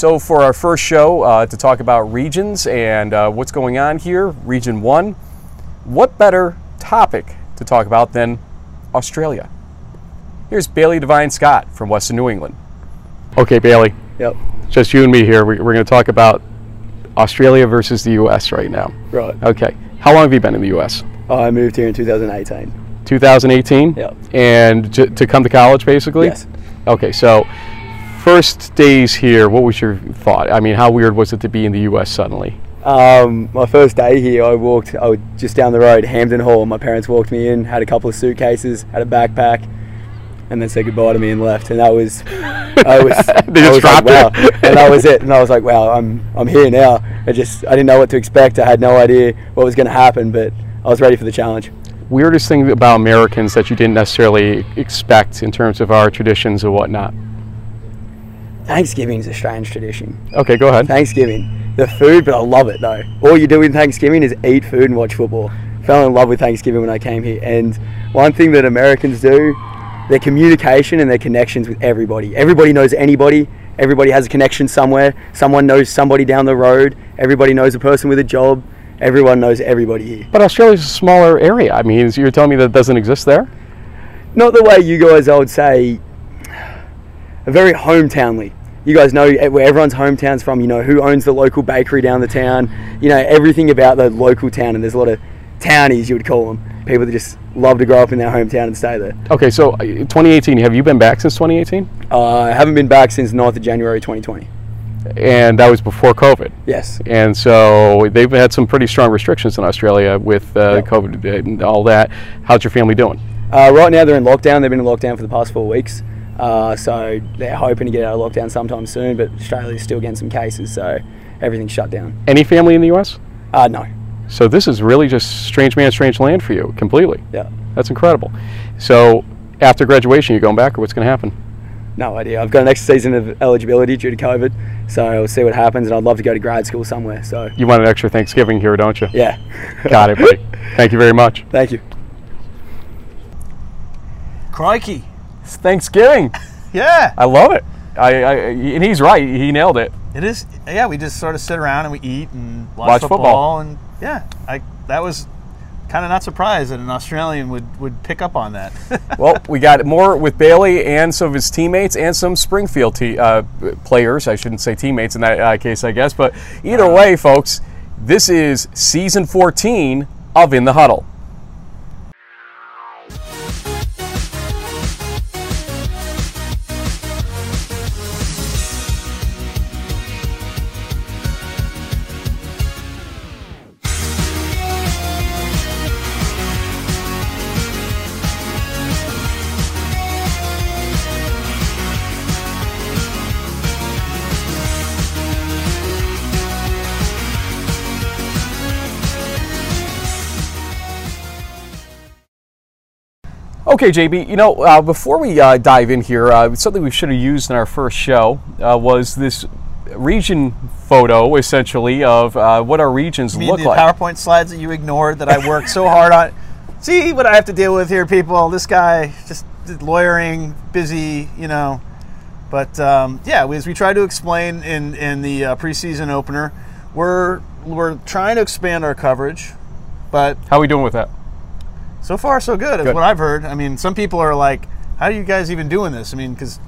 So, for our first show uh, to talk about regions and uh, what's going on here, Region 1, what better topic to talk about than Australia? Here's Bailey Devine Scott from Western New England. Okay, Bailey, Yep. just you and me here. We- We're going to talk about Australia versus the U.S. right now. Right. Okay. How long have you been in the U.S.? Oh, I moved here in 2018. 2018? Yep. And to, to come to college, basically? Yes. Okay, so first days here, what was your thought? I mean, how weird was it to be in the U.S. suddenly? Um, my first day here, I walked. I was just down the road, Hampden Hall. My parents walked me in, had a couple of suitcases, had a backpack, and then said goodbye to me and left. And that was, I was, They just was like, dropped wow. and that was it. And I was like, wow, I'm, I'm here now. I just, I didn't know what to expect. I had no idea what was going to happen, but I was ready for the challenge. Weirdest thing about Americans that you didn't necessarily expect in terms of our traditions and whatnot? Thanksgiving is a strange tradition. Okay, go ahead. Thanksgiving. The food, but I love it though. All you do in Thanksgiving is eat food and watch football. Fell in love with Thanksgiving when I came here. And one thing that Americans do, their communication and their connections with everybody. Everybody knows anybody. Everybody has a connection somewhere. Someone knows somebody down the road. Everybody knows a person with a job. Everyone knows everybody here. But Australia's a smaller area. I mean, you're telling me that doesn't exist there? Not the way you guys, I would say, a very hometownly. You guys know where everyone's hometown's from. You know who owns the local bakery down the town. You know everything about the local town, and there's a lot of townies you would call them. People that just love to grow up in their hometown and stay there. Okay, so uh, 2018, have you been back since 2018? Uh, I haven't been back since 9th of January 2020. And that was before COVID. Yes. And so they've had some pretty strong restrictions in Australia with uh, Yep. COVID and all that. How's your family doing? Uh, right now they're in lockdown. They've been in lockdown for the past four weeks. Uh, so they're hoping to get out of lockdown sometime soon. But Australia's still getting some cases, so everything's shut down. Any family in the U.S.? Uh, no. So this is really just strange man, strange land for you, completely. Yeah. That's incredible. So after graduation, you're going back, or what's going to happen? No idea. I've got an extra season of eligibility due to COVID, so we'll see what happens. And I'd love to go to grad school somewhere. So You want an extra Thanksgiving here, don't you? yeah. Got it, buddy. Thank you very much. Thank you. Crikey. It's Thanksgiving. Yeah. I love it. I, I and he's right. He nailed it. It is. Yeah, we just sort of sit around and we eat and watch, Watch football, football. and yeah, I that was kind of not surprised that an Australian would would pick up on that. Well, we got more with Bailey and some of his teammates and some Springfield te- uh, players. I shouldn't say teammates in that uh, case, I guess. But either way, folks, this is season 14 of In the Huddle. Okay, JB, you know, uh, before we uh, dive in here, uh, something we should have used in our first show uh, was this region photo, essentially, of uh, what our regions I mean, look the like. PowerPoint slides that you ignored that I worked so hard on. See what I have to deal with here, people. This guy just lawyering, busy, you know. But um, yeah, as we tried to explain in in the uh, preseason opener, we're we're trying to expand our coverage, but How are we doing with that? So far, so good. Is what I've heard. I mean, some people are like, "How are you guys even doing this?" I mean, because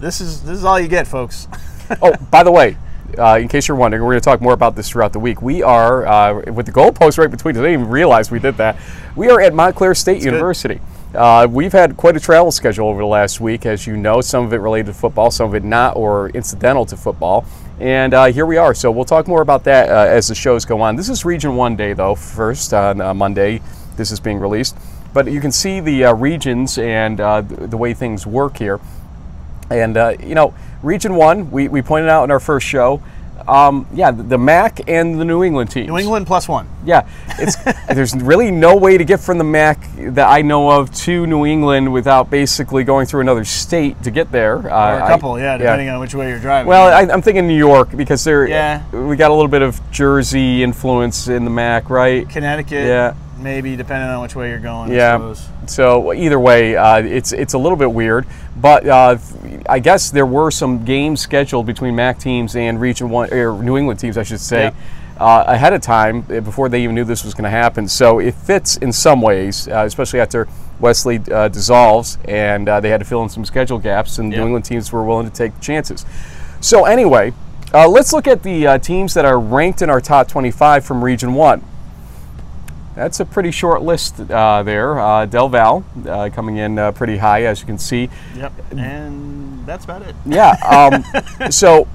this is this is all you get, folks. oh, by the way, uh, in case you're wondering, we're going to talk more about this throughout the week. We are, uh, with the goalpost right between us, I didn't even realize we did that. We are at Montclair State University. Uh, we've had quite a travel schedule over the last week, as you know, some of it related to football, some of it not, or incidental to football. And uh, here we are. So we'll talk more about that uh, as the shows go on. This is Region 1 Day, though, first on uh, Monday. This is being released. But you can see the uh, regions and uh, the, the way things work here. And, uh, you know, Region 1, we, we pointed out in our first show, um, yeah, the, MAC and the New England teams. New England plus one. Yeah, it's there's really no way to get from the MAC that I know of to New England without basically going through another state to get there. Or a couple, yeah, depending on which way you're driving. Well, I, I'm thinking New York because there, Yeah. we got a little bit of Jersey influence in the MAC, right? Connecticut. Yeah. Maybe depending on which way you're going. Yeah. So either way, uh, it's it's a little bit weird, but uh, I guess there were some games scheduled between MAC teams and Region One or New England teams, I should say, Yeah. uh, ahead of time uh, before they even knew this was going to happen. So it fits in some ways, uh, especially after Wesley uh, dissolves and uh, they had to fill in some schedule gaps, and. New England teams were willing to take chances. So anyway. Uh, let's look at the uh, teams that are ranked in our top 25 from Region 1. That's a pretty short list uh, there. Uh, Del Val uh, coming in uh, pretty high, as you can see. Yep. And that's about it. Yeah. Um, so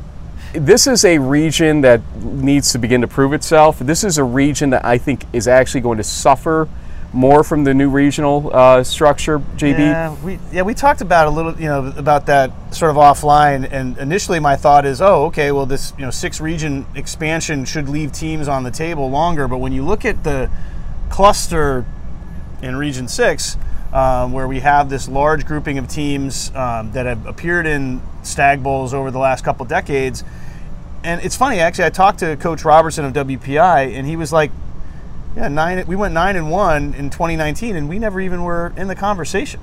this is a region that needs to begin to prove itself. This is a region that I think is actually going to suffer more from the new regional uh, structure. JB. Yeah, we yeah we talked about a little, you know, about that sort of offline. And initially, my thought is, oh, okay, well, this you know six region expansion should leave teams on the table longer. But when you look at the cluster in Region Six, um, where we have this large grouping of teams um, that have appeared in Stag Bowls over the last couple decades. And it's funny, actually. I talked to Coach Robertson of WPI, and he was like, "Yeah, nine. We went nine and one in 2019, and we never even were in the conversation."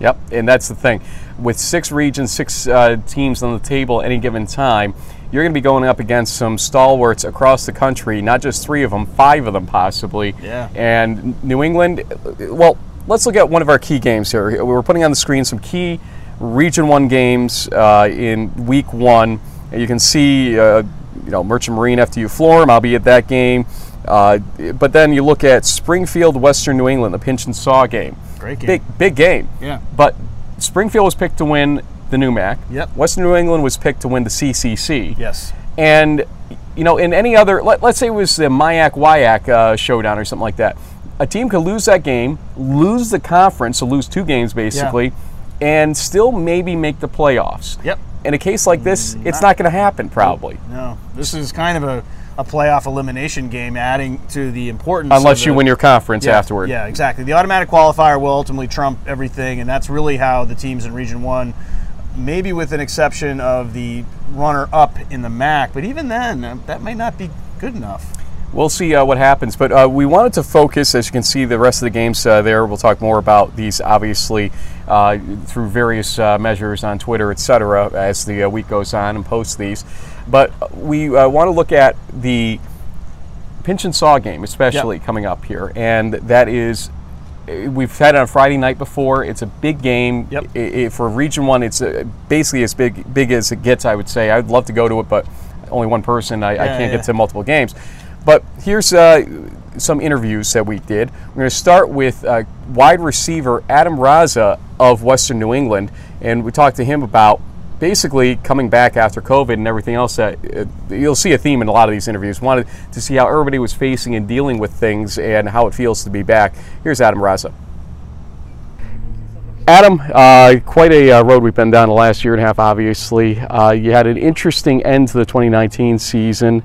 Yep, and that's the thing. With six regions, six uh, teams on the table any given time, you're going to be going up against some stalwarts across the country, not just three of them, five of them possibly. Yeah. And New England, well, let's look at one of our key games here. We're putting on the screen some key Region 1 games uh, in week one. And you can see, uh, you know, Merchant Marine FDU Florham, I'll be at that game. Uh, but then you look at Springfield, Western New England, the Pynchon Saw game. Great game. Big, big game. Yeah. But Springfield was picked to win the NEWMAC. Yep. Western New England was picked to win the CCC. Yes. And, you know, in any other, let, us say it was the MIAC WIAC uh, showdown or something like that, a team could lose that game, lose the conference, so lose two games basically, and still maybe make the playoffs. Yep. In a case like this, it's not going to happen probably. No, this is kind of a, a playoff elimination game, adding to the importance. Unless you win your conference yeah, afterward. Yeah, exactly. The automatic qualifier will ultimately trump everything, and that's really how the teams in Region One, maybe with an exception of the runner-up in the MAC, but even then, uh, that may not be good enough. We'll see uh, what happens. But uh, we wanted to focus, as you can see, the rest of the games uh, there. We'll talk more about these, obviously, uh, through various uh, measures on Twitter, et cetera, as the uh, week goes on and post these. But we want to look at the Pynchon Saw game, especially coming up here. And that is. We've had it on Friday night before. It's a big game. Yep. I- I- for Region One, it's uh, basically as big big as it gets. I would say. I'd love to go to it, but only one person. I, I can't yeah. get to multiple games. But here's uh, some interviews that we did. We're going to start with uh, wide receiver Adam Razza of Western New England, and we talked to him about basically coming back after COVID and everything else. Uh, you'll see a theme in a lot of these interviews. Wanted to see how everybody was facing and dealing with things and how it feels to be back. Here's Adam Razza. Adam, uh, quite a uh, road we've been down the last year and a half, obviously. Uh, you had an interesting end to the 2019 season.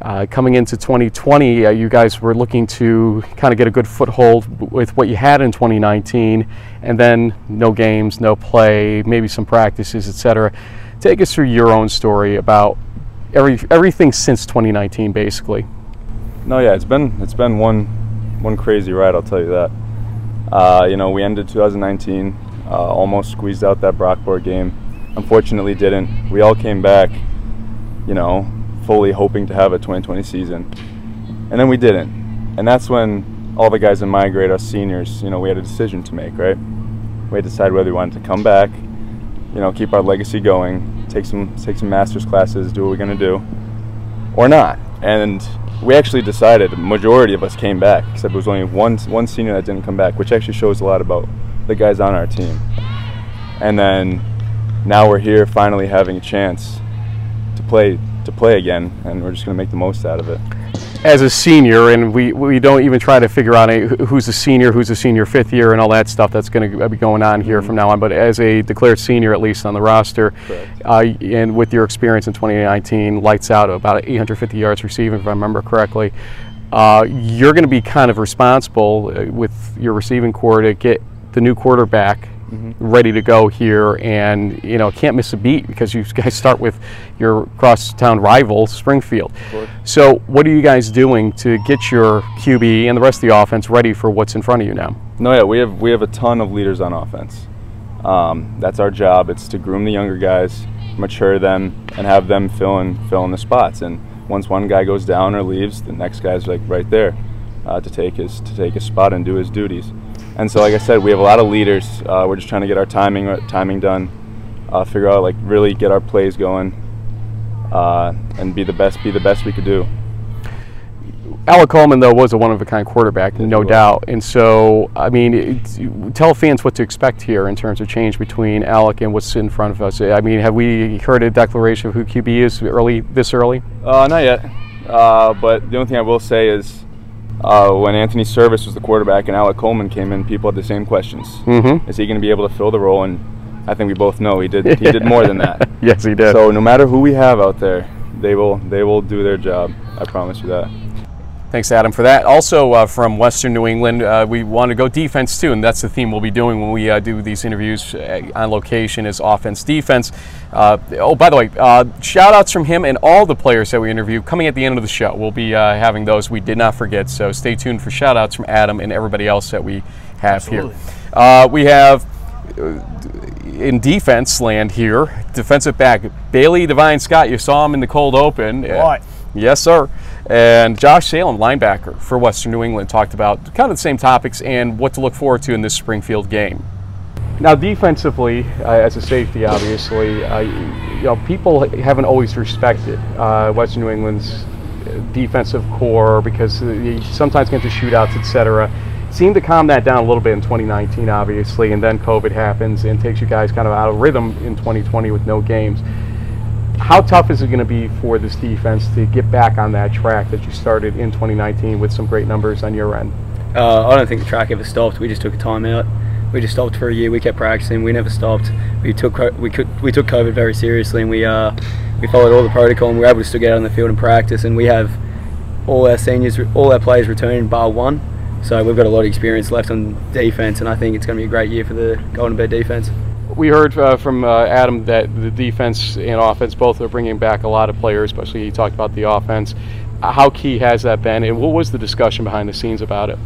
Uh, coming into 2020, uh, you guys were looking to kind of get a good foothold with what you had in 2019, and then no games, no play, maybe some practices, etc. Take us through your own story about every, everything since 2019, basically. No, yeah, it's been it's been one one crazy ride. I'll tell you that. Uh, you know, we ended 2019, uh, almost squeezed out that Brockport game. Unfortunately, didn't. We all came back, you know, fully hoping to have a 2020 season, and then we didn't. And that's when all the guys in my grade, us seniors, you know, we had a decision to make, right? We had to decide whether we wanted to come back, you know, keep our legacy going, take some take some master's classes, do what we're gonna do, or not. And we actually decided, a majority of us came back, except it was only one one senior that didn't come back, which actually shows a lot about the guys on our team. And then now we're here finally having a chance to play to play again, and we're just going to make the most out of it. as a senior, and we, we don't even try to figure out who's a senior, who's a senior fifth year, and all that stuff that's going to be going on here from now on. But as a declared senior, at least on the roster, uh, and with your experience in 2019, lights out about 850 yards receiving, if I remember correctly. Uh, you're going to be kind of responsible uh, with your receiving corps to get the new quarterback mm-hmm. ready to go here, and you know can't miss a beat because you guys start with your crosstown rival Springfield. So what are you guys doing to get your QB and the rest of the offense ready for what's in front of you now? No, yeah, we have we have a ton of leaders on offense. Um, that's our job. It's to groom the younger guys, mature them, and have them fill in fill in the spots. And once one guy goes down or leaves, the next guy's like right there uh, to take his to take his spot and do his duties. And so, like I said, we have a lot of leaders. Uh, we're just trying to get our timing uh, timing done, uh, figure out like really get our plays going, uh, and be the best be the best we could do. Alec Coleman, though, was a one of a kind quarterback, no doubt. And so, I mean, tell fans what to expect here in terms of change between Alec and what's in front of us. I mean, have we heard a declaration of who QB is early this early? Uh, not yet. Uh, but the only thing I will say is uh, when Anthony Service was the quarterback and Alec Coleman came in, people had the same questions. Mm-hmm. Is he going to be able to fill the role? And I think we both know he did. He did more than that. yes, he did. So no matter who we have out there, they will they will do their job. I promise you that. Thanks, Adam, for that. Also, uh, from Western New England, uh, we want to go defense too, and that's the theme we'll be doing when we uh, do these interviews uh, on location is offense, defense. Uh, oh, by the way, uh, shout outs from him and all the players that we interview coming at the end of the show. We'll be having those. We did not forget, so stay tuned for shout outs from Adam and everybody else that we have Absolutely. here. we have in defense land here, defensive back Bailey Devine Scott. You saw him in the cold open. What? Yes, sir. And Josh Salem, linebacker for Western New England, talked about kind of the same topics and what to look forward to in this Springfield game. Now, defensively, uh, as a safety, obviously, uh, you know, people haven't always respected uh, Western New England's defensive corps because you sometimes get into shootouts, etc. Seemed to calm that down a little bit in 2019, obviously, and then COVID happens and takes you guys kind of out of rhythm in 2020 with no games how tough is it going to be for this defense to get back on that track that you started in 2019 with some great numbers on your end? Uh, I don't think the track ever stopped. We just took a time out. We just stopped for a year. We kept practicing. We never stopped. We took we could we took COVID very seriously, and we uh, we followed all the protocol, and we were able to still get out on the field and practice. And we have all our seniors, all our players returning, bar one. So we've got a lot of experience left on defense, and I think it's going to be a great year for the Golden Bear defense we heard uh, from uh, Adam that the defense and offense both are bringing back a lot of players, especially he talked about the offense. Uh, how key has that been, and what was the discussion behind the scenes about it?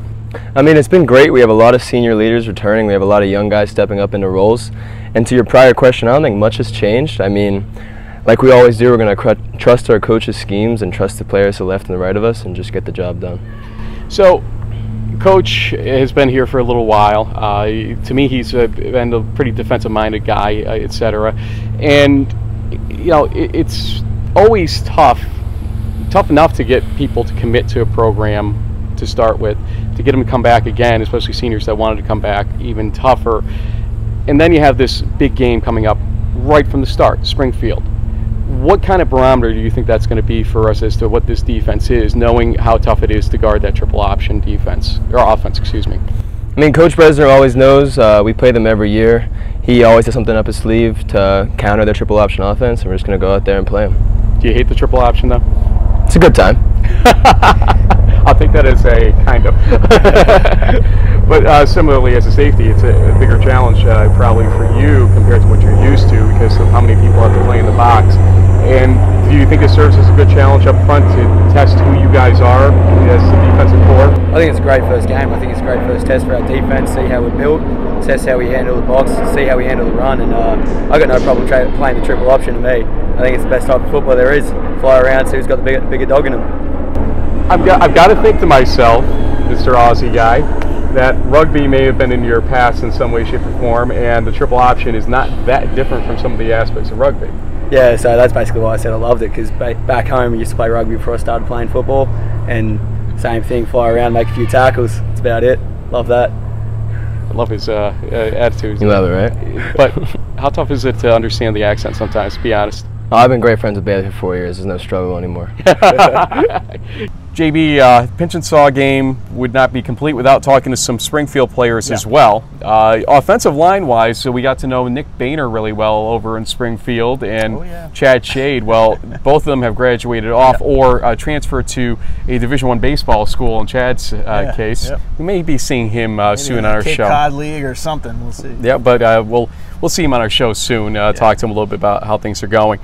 I mean, it's been great. We have a lot of senior leaders returning. We have a lot of young guys stepping up into roles. And to your prior question, I don't think much has changed. I mean, like we always do, we're going to trust our coaches' schemes and trust the players to the left and the right of us and just get the job done. So, coach has been here for a little while. Uh, to me, he's a, been a pretty defensive-minded guy, uh, etc. And you know, it, it's always tough, tough enough to get people to commit to a program to start with. To get them to come back again, especially seniors that wanted to come back, even tougher. And then you have this big game coming up right from the start, Springfield what kind of barometer do you think that's going to be for us as to what this defense is, knowing how tough it is to guard that triple option defense or offense? Excuse me. I mean, Coach Bresner always knows. Uh, we play them every year. He always has something up his sleeve to counter their triple option offense, and we're just going to go out there and play them. Do you hate the triple option though? It's a good time. I'll take that as a kind of. but uh, similarly, as a safety, it's a, a bigger challenge uh, probably for you compared to what you're used to because of how many people have to play in the box. And do you think it serves as a good challenge up front to test who you guys are as the defensive corps? I think it's a great first game. I think it's a great first test for our defense. See how we're built, test how we handle the box, see how we handle the run. And uh, I got no problem tra- playing the triple option to me. I think it's the best type of football there is. Fly around, see who's got the bigger, bigger dog in them. I've got, I've got to think to myself, Mr. Aussie guy, that rugby may have been in your past in some way, shape, or form, and the triple option is not that different from some of the aspects of rugby. Yeah, so that's basically why I said I loved it because back home I used to play rugby before I started playing football, and same thing, fly around, make a few tackles. That's about it. Love that. I love his uh, uh, attitude. You love it, right? But how tough is it to understand the accent sometimes? To be honest. I've been great friends with Bailey for four years. There's no struggle anymore. JB, uh, Pynchon Saw game would not be complete without talking to some Springfield players as well. Uh, offensive line wise, so we got to know Nick Boehner really well over in Springfield and Oh, yeah. Chad Shade. Well, both of them have graduated off or uh, transferred to a Division One baseball school. In Chad's uh, Yeah, case, we may be seeing him uh, soon on our Cape show. Cod League or something. We'll see. Yeah, but uh, we'll we'll see him on our show soon. Uh, Talk to him a little bit about how things are going.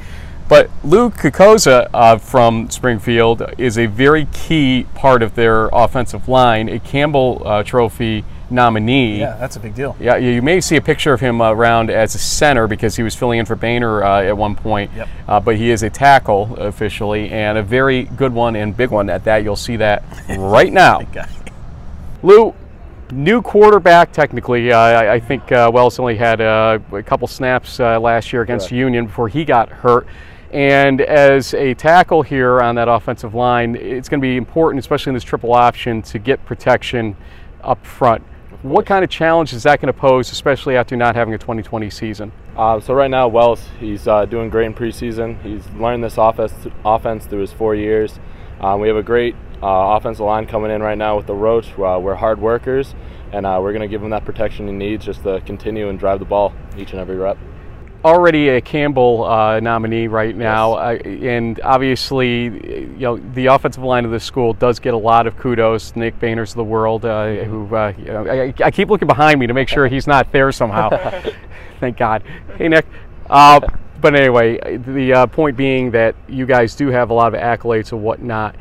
But Lou Cocozza uh, from Springfield is a very key part of their offensive line, a Campbell uh, Trophy nominee. Yeah, that's a big deal. Yeah, you may see a picture of him around as a center because he was filling in for Boehner uh, at one point. Yep. Uh, but he is a tackle officially, and a very good one and big one at that. You'll see that right now. Lou, new quarterback technically. Uh, I, I think uh, Wells only had uh, a couple snaps uh, last year against Union before he got hurt. And as a tackle here on that offensive line, it's going to be important, especially in this triple option, to get protection up front. What kind of challenge is that going to pose, especially after not having a 2020 season? Uh, so right now, Wells, he's uh, doing great in preseason. He's learned this offense, offense through his four years. Um, we have a great uh, offensive line coming in right now with the Roach. Uh, we're hard workers, and uh, we're going to give him that protection he needs just to continue and drive the ball each and every rep. already a Campbell uh, nominee right now, uh, and obviously, you know, the offensive line of this school does get a lot of kudos. Nick Boehner's of the world, uh, who uh, you know, I, I keep looking behind me to make sure he's not there somehow. Thank God. Hey, Nick. Uh, but anyway, the uh, point being that you guys do have a lot of accolades and whatnot.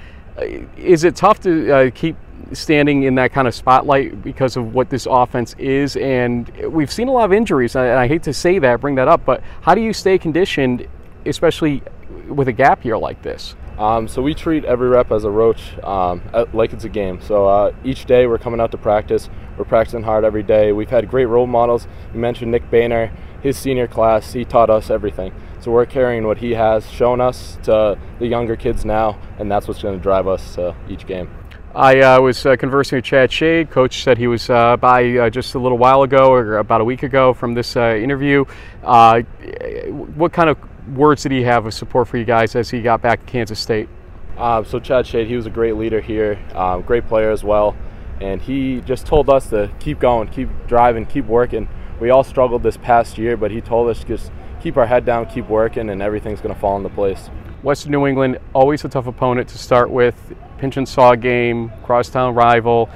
Is it tough to uh, keep standing in that kind of spotlight because of what this offense is? And we've seen a lot of injuries, and I, hate to say that, bring that up, but how do you stay conditioned, especially with a gap year like this? Um, so we treat every rep as a roach, um, like it's a game. So uh, each day we're coming out to practice. We're practicing hard every day. We've had great role models. You mentioned Nick Boehner, his senior class. He taught us everything. So we're carrying what he has shown us to the younger kids now, and that's what's going to drive us to each game. I uh, was uh, conversing with Chad Shade. Coach said he was uh, by uh, just a little while ago, or about a week ago, from this uh, interview. Uh, what kind of words did he have of support for you guys as he got back to Kansas State? So Chad Shade, he was a great leader here, um, great player as well, and he just told us to keep going, keep driving, keep working. We all struggled this past year, but he told us just keep our head down, keep working, and everything's going to fall into place. Western New England, always a tough opponent to start with. Pynchon Saw game, crosstown rival.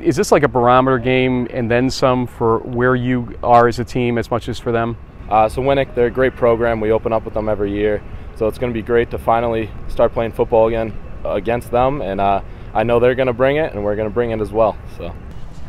Is this like a barometer game and then some for where you are as a team as much as for them? Uh, so Winnick, they're a great program. We open up with them every year, so it's going to be great to finally start playing football again uh, against them. And uh, I know they're going to bring it, and we're going to bring it as well. So.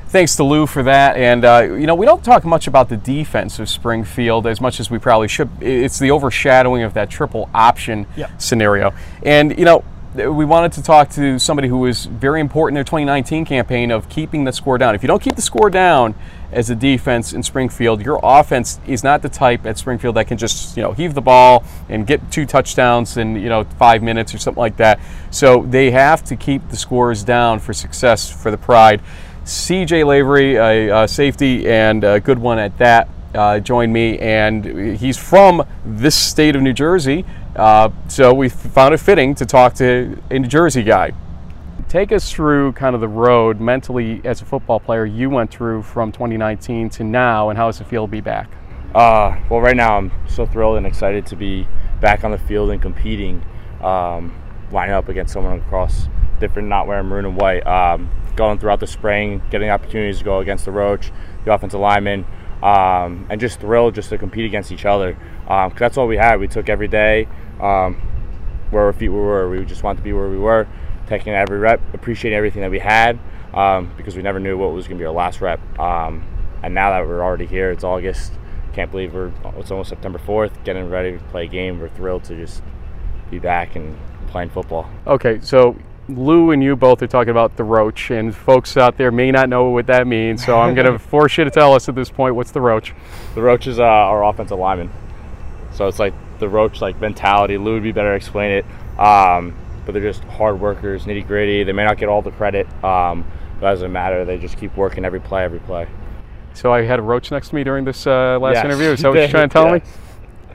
Thanks to Lou for that. And, uh, you know, we don't talk much about the defense of Springfield as much as we probably should. It's the overshadowing of that triple option Yeah. scenario. And, you know, we wanted to talk to somebody who was very important in their 2019 campaign of keeping the score down. If you don't keep the score down as a defense in Springfield, your offense is not the type at Springfield that can just, you know, heave the ball and get two touchdowns in, you know, five minutes or something like that. So they have to keep the scores down for success for the Pride. CJ Lavery, a, safety and a good one at that, uh, joined me, and he's from this state of New Jersey. Uh, so we found it fitting to talk to a New Jersey guy. Take us through kind of the road mentally as a football player you went through from 2019 to now, and how does it feel to be back? Uh, well, right now I'm so thrilled and excited to be back on the field and competing, um, lining up against someone across different, not wearing maroon and white. Um, going throughout the spring, getting opportunities to go against the Roach, the offensive lineman, um, and just thrilled just to compete against each other. Um, that's all we had. We took every day um, where our feet were. We just wanted to be where we were, taking every rep, appreciating everything that we had um, because we never knew what was going to be our last rep. Um, and now that we're already here, it's August. Can't believe we're it's almost September 4th, getting ready to play a game. We're thrilled to just be back and playing football. Okay, so Lou and you both are talking about the roach, and folks out there may not know what that means. So I'm going to force you to tell us at this point what's the roach. The Roach is uh, our offensive lineman, so it's like the Roach like mentality. Lou would be better explain it, um, but they're just hard workers, nitty gritty. They may not get all the credit, um, but it doesn't matter. They just keep working every play, every play. So I had a roach next to me during this uh, last Yes, interview. Is that what you're trying to tell me?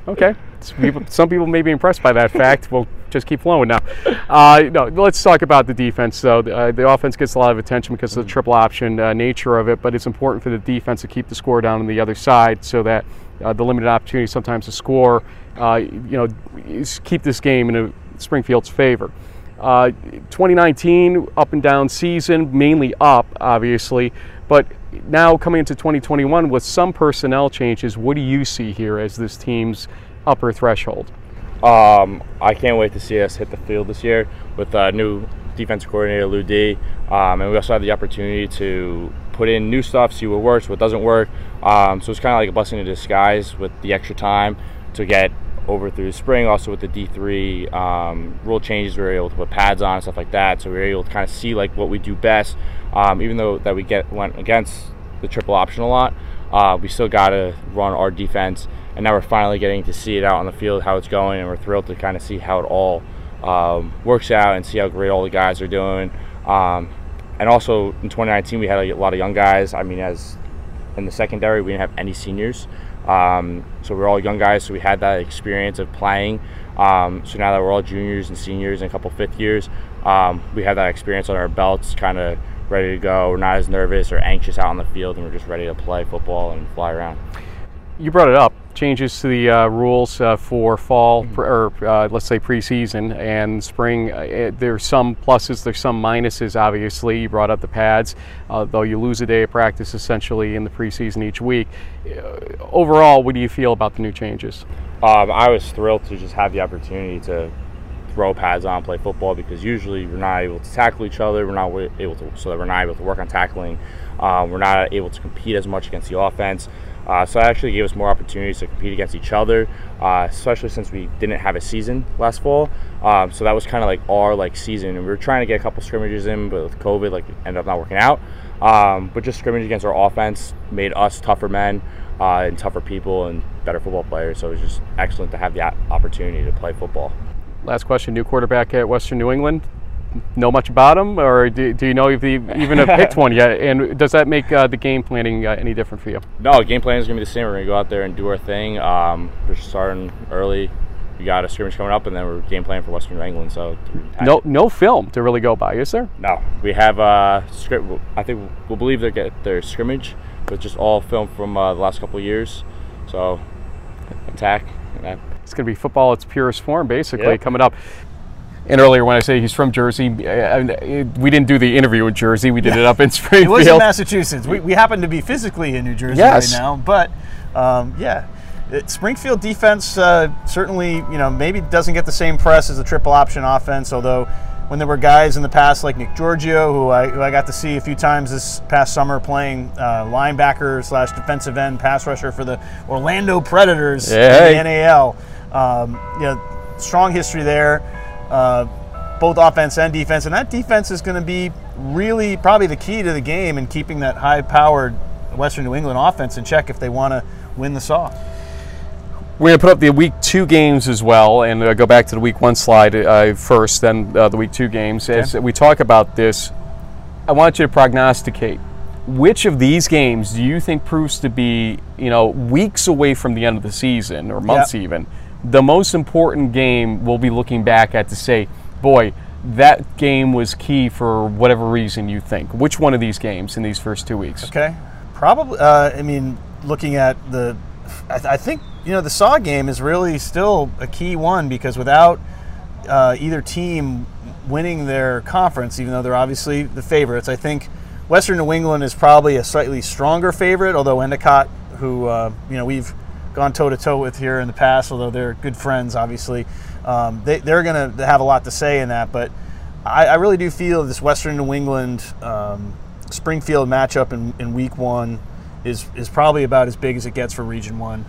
Okay. Some people, some people may be impressed by that fact. We'll just keep flowing now. Uh, no, let's talk about the defense. though. uh, the offense gets a lot of attention because of the triple option uh, nature of it, but it's important for the defense to keep the score down on the other side so that uh, the limited opportunity sometimes to score, uh, you know, keep this game in a Springfield's favor. Uh, 2019 up and down season, mainly up, obviously, but now coming into 2021 with some personnel changes, what do you see here as this team's upper threshold? Um, I can't wait to see us hit the field this year with uh, new defensive coordinator Lou D. Um, and we also have the opportunity to put in new stuff, see what works, what doesn't work. Um, so it's kind of like a blessing in disguise with the extra time to get over through the spring. Also with the D3 um, rule changes, we were able to put pads on and stuff like that. So we were able to kind of see like what we do best. Um, even though that we get went against the triple option a lot, uh, we still got to run our defense. And now we're finally getting to see it out on the field, how it's going, and we're thrilled to kind of see how it all um, works out and see how great all the guys are doing. Um, and also in 2019, we had a lot of young guys. I mean, as in the secondary, we didn't have any seniors. Um, so we're all young guys, so we had that experience of playing. Um, so now that we're all juniors and seniors and a couple fifth years, um, we have that experience on our belts, kind of ready to go. We're not as nervous or anxious out on the field, and we're just ready to play football and fly around. You brought it up changes to the uh, rules uh, for fall or uh, let's say preseason and spring. Uh, there's some pluses, there's some minuses. Obviously, you brought up the pads, uh, though you lose a day of practice essentially in the preseason each week. Uh, overall, what do you feel about the new changes? Um, I was thrilled to just have the opportunity to throw pads on, play football because usually we're not able to tackle each other. We're not able to, so we're not able to work on tackling. Um, we're not able to compete as much against the offense. Uh, so that actually gave us more opportunities to compete against each other, uh, especially since we didn't have a season last fall. Um, so that was kind of like our like season, and we were trying to get a couple scrimmages in, but with COVID, like ended up not working out. Um, but just scrimmage against our offense made us tougher men uh, and tougher people and better football players. So it was just excellent to have the opportunity to play football. Last question: New quarterback at Western New England know much about them, or do, do you know if you even have picked one yet? And does that make uh, the game planning uh, any different for you? No, game planning is going to be the same. We're going to go out there and do our thing. Um, we're starting early. We got a scrimmage coming up, and then we're game planning for Western New England. So no, no film to really go by, is there? No, we have uh, script. I think we'll believe they get their scrimmage, but just all film from uh, the last couple of years. So attack. It's going to be football its purest form, basically, yep. coming up. And earlier, when I say he's from Jersey, we didn't do the interview in Jersey. We did it up in Springfield. it was in Massachusetts. We, we happen to be physically in New Jersey yes. right now, but um, yeah, it, Springfield defense uh, certainly, you know, maybe doesn't get the same press as the triple option offense. Although, when there were guys in the past like Nick Giorgio, who I, who I got to see a few times this past summer playing uh, linebacker slash defensive end pass rusher for the Orlando Predators in the NAL. Um, you know, strong history there uh, both offense and defense. And that defense is going to be really probably the key to the game in keeping that high powered Western New England offense in check if they want to win the Saw. We're going to put up the week two games as well, and uh, go back to the week one slide uh, first, then uh, the week two games. Okay. As we talk about this, I want you to prognosticate which of these games do you think proves to be, you know, weeks away from the end of the season or months yep. even? The most important game we'll be looking back at to say, boy, that game was key for whatever reason you think. Which one of these games in these first two weeks? Okay, probably. Uh, I mean, looking at the, I, th- I, think you know the Saw game is really still a key one because without uh, either team winning their conference, even though they're obviously the favorites, I think Western New England is probably a slightly stronger favorite. Although Endicott, who uh, you know we've gone toe to toe with here in the past, although they're good friends, obviously. Um, they, are going to have a lot to say in that, but I, I really do feel this Western New England um, Springfield matchup in, in week one is, is probably about as big as it gets for Region 1.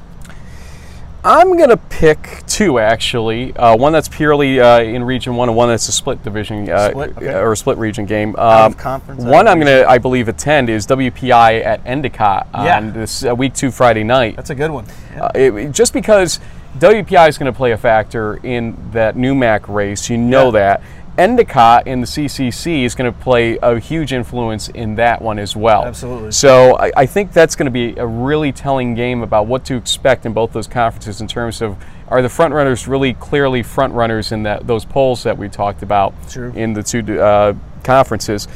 I'm going to pick two, actually. Uh, one that's purely uh, in Region 1 and one that's a split division uh, split? Okay. or a split region game. Um, conference, one I'm going to, I believe, attend is WPI at Endicott yeah. on this uh, week two Friday night. That's a good one. Yeah. Uh, it, just because WPI is going to play a factor in that NEWMAC race, you know yeah. that. Endicott in the CCC is going to play a huge influence in that one as well. Absolutely. So I, I, think that's going to be a really telling game about what to expect in both those conferences in terms of are the front runners really clearly front runners in that those polls that we talked about True. in the two uh, conferences?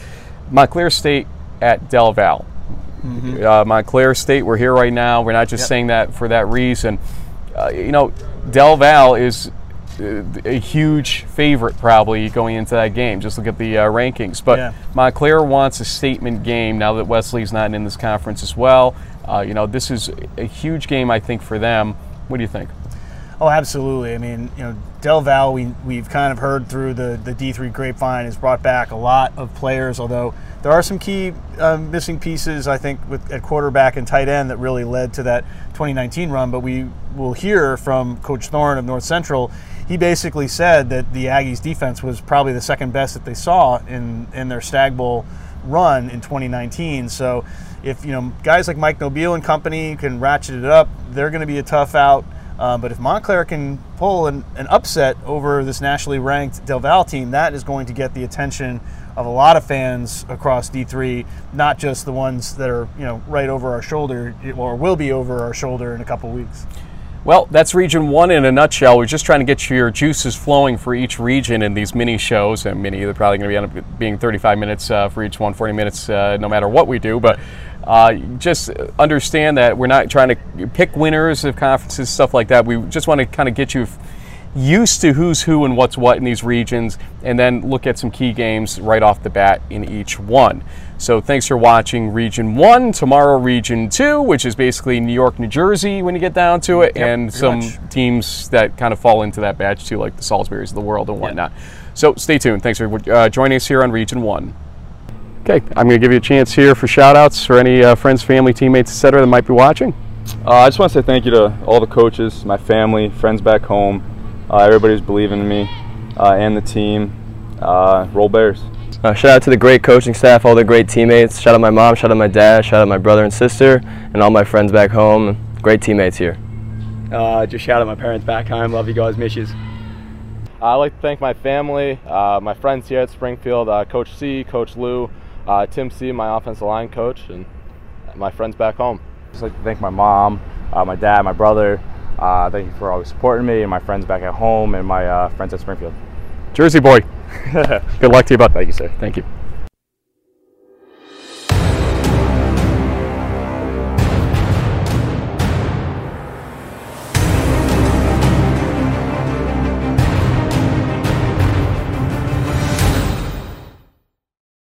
Montclair State at Del Val. Uh, Montclair State, we're here right now. We're not just Yep. saying that for that reason. Uh, you know, Del Val is a huge favorite probably going into that game. Just look at the uh, rankings. But Yeah. Montclair wants a statement game now that Wesley's not in this conference as well. Uh, you know, this is a huge game, I think, for them. What do you think? Oh, absolutely. I mean, you know, Del Val, we, we've kind of heard through the, the D3 grapevine, has brought back a lot of players, although there are some key um, missing pieces, I think, with at quarterback and tight end that really led to that 2019 run. But we will hear from Coach Thorne of North Central. He basically said that the Aggies defense was probably the second best that they saw in, in their Stag Bowl run in 2019. So if, you know, guys like Mike Nobile and company can ratchet it up, they're going to be a tough out. Uh, but if Montclair can pull an, an upset over this nationally ranked Del Val team, that is going to get the attention of a lot of fans across D3, not just the ones that are you know right over our shoulder or will be over our shoulder in a couple weeks. Well, that's Region 1 in a nutshell. We're just trying to get your juices flowing for each region in these mini shows. And mini, they're probably going to be end up being 35 minutes uh, for each one, 40 minutes uh, no matter what we do. But uh, just understand that we're not trying to pick winners of conferences, stuff like that. We just want to kind of get you used to who's who and what's what in these regions, and then look at some key games right off the bat in each one. So thanks for watching Region 1. Tomorrow, Region 2, which is basically New York, New Jersey when you get down to it, and some much. teams that kind of fall into that batch too, like the Salisbury's of the world and whatnot. So stay tuned. Thanks for uh, joining us here on Region 1. Okay, I'm going to give you a chance here for shout outs for any uh, friends, family, teammates, etc. that might be watching. Uh, I just want to say thank you to all the coaches, my family, friends back home, uh, everybody believing in me, uh, and the team. Uh, roll Bears. Uh, shout out to the great coaching staff, all the great teammates. Shout out my mom, shout out my dad, shout out my brother and sister, and all my friends back home. Great teammates here. Uh, just shout out my parents back home. Love you guys. Miss yous. I'd like to thank my family, uh, my friends here at Springfield, uh, Coach C, Coach Lou, uh, Tim C, my offensive line coach, and my friends back home. Just like to thank my mom, uh, my dad, my brother. Uh, thank you for always supporting me, and my friends back at home, and my uh, friends at Springfield. Jersey boy. Good luck to you, bud. Thank you, sir. Thank you.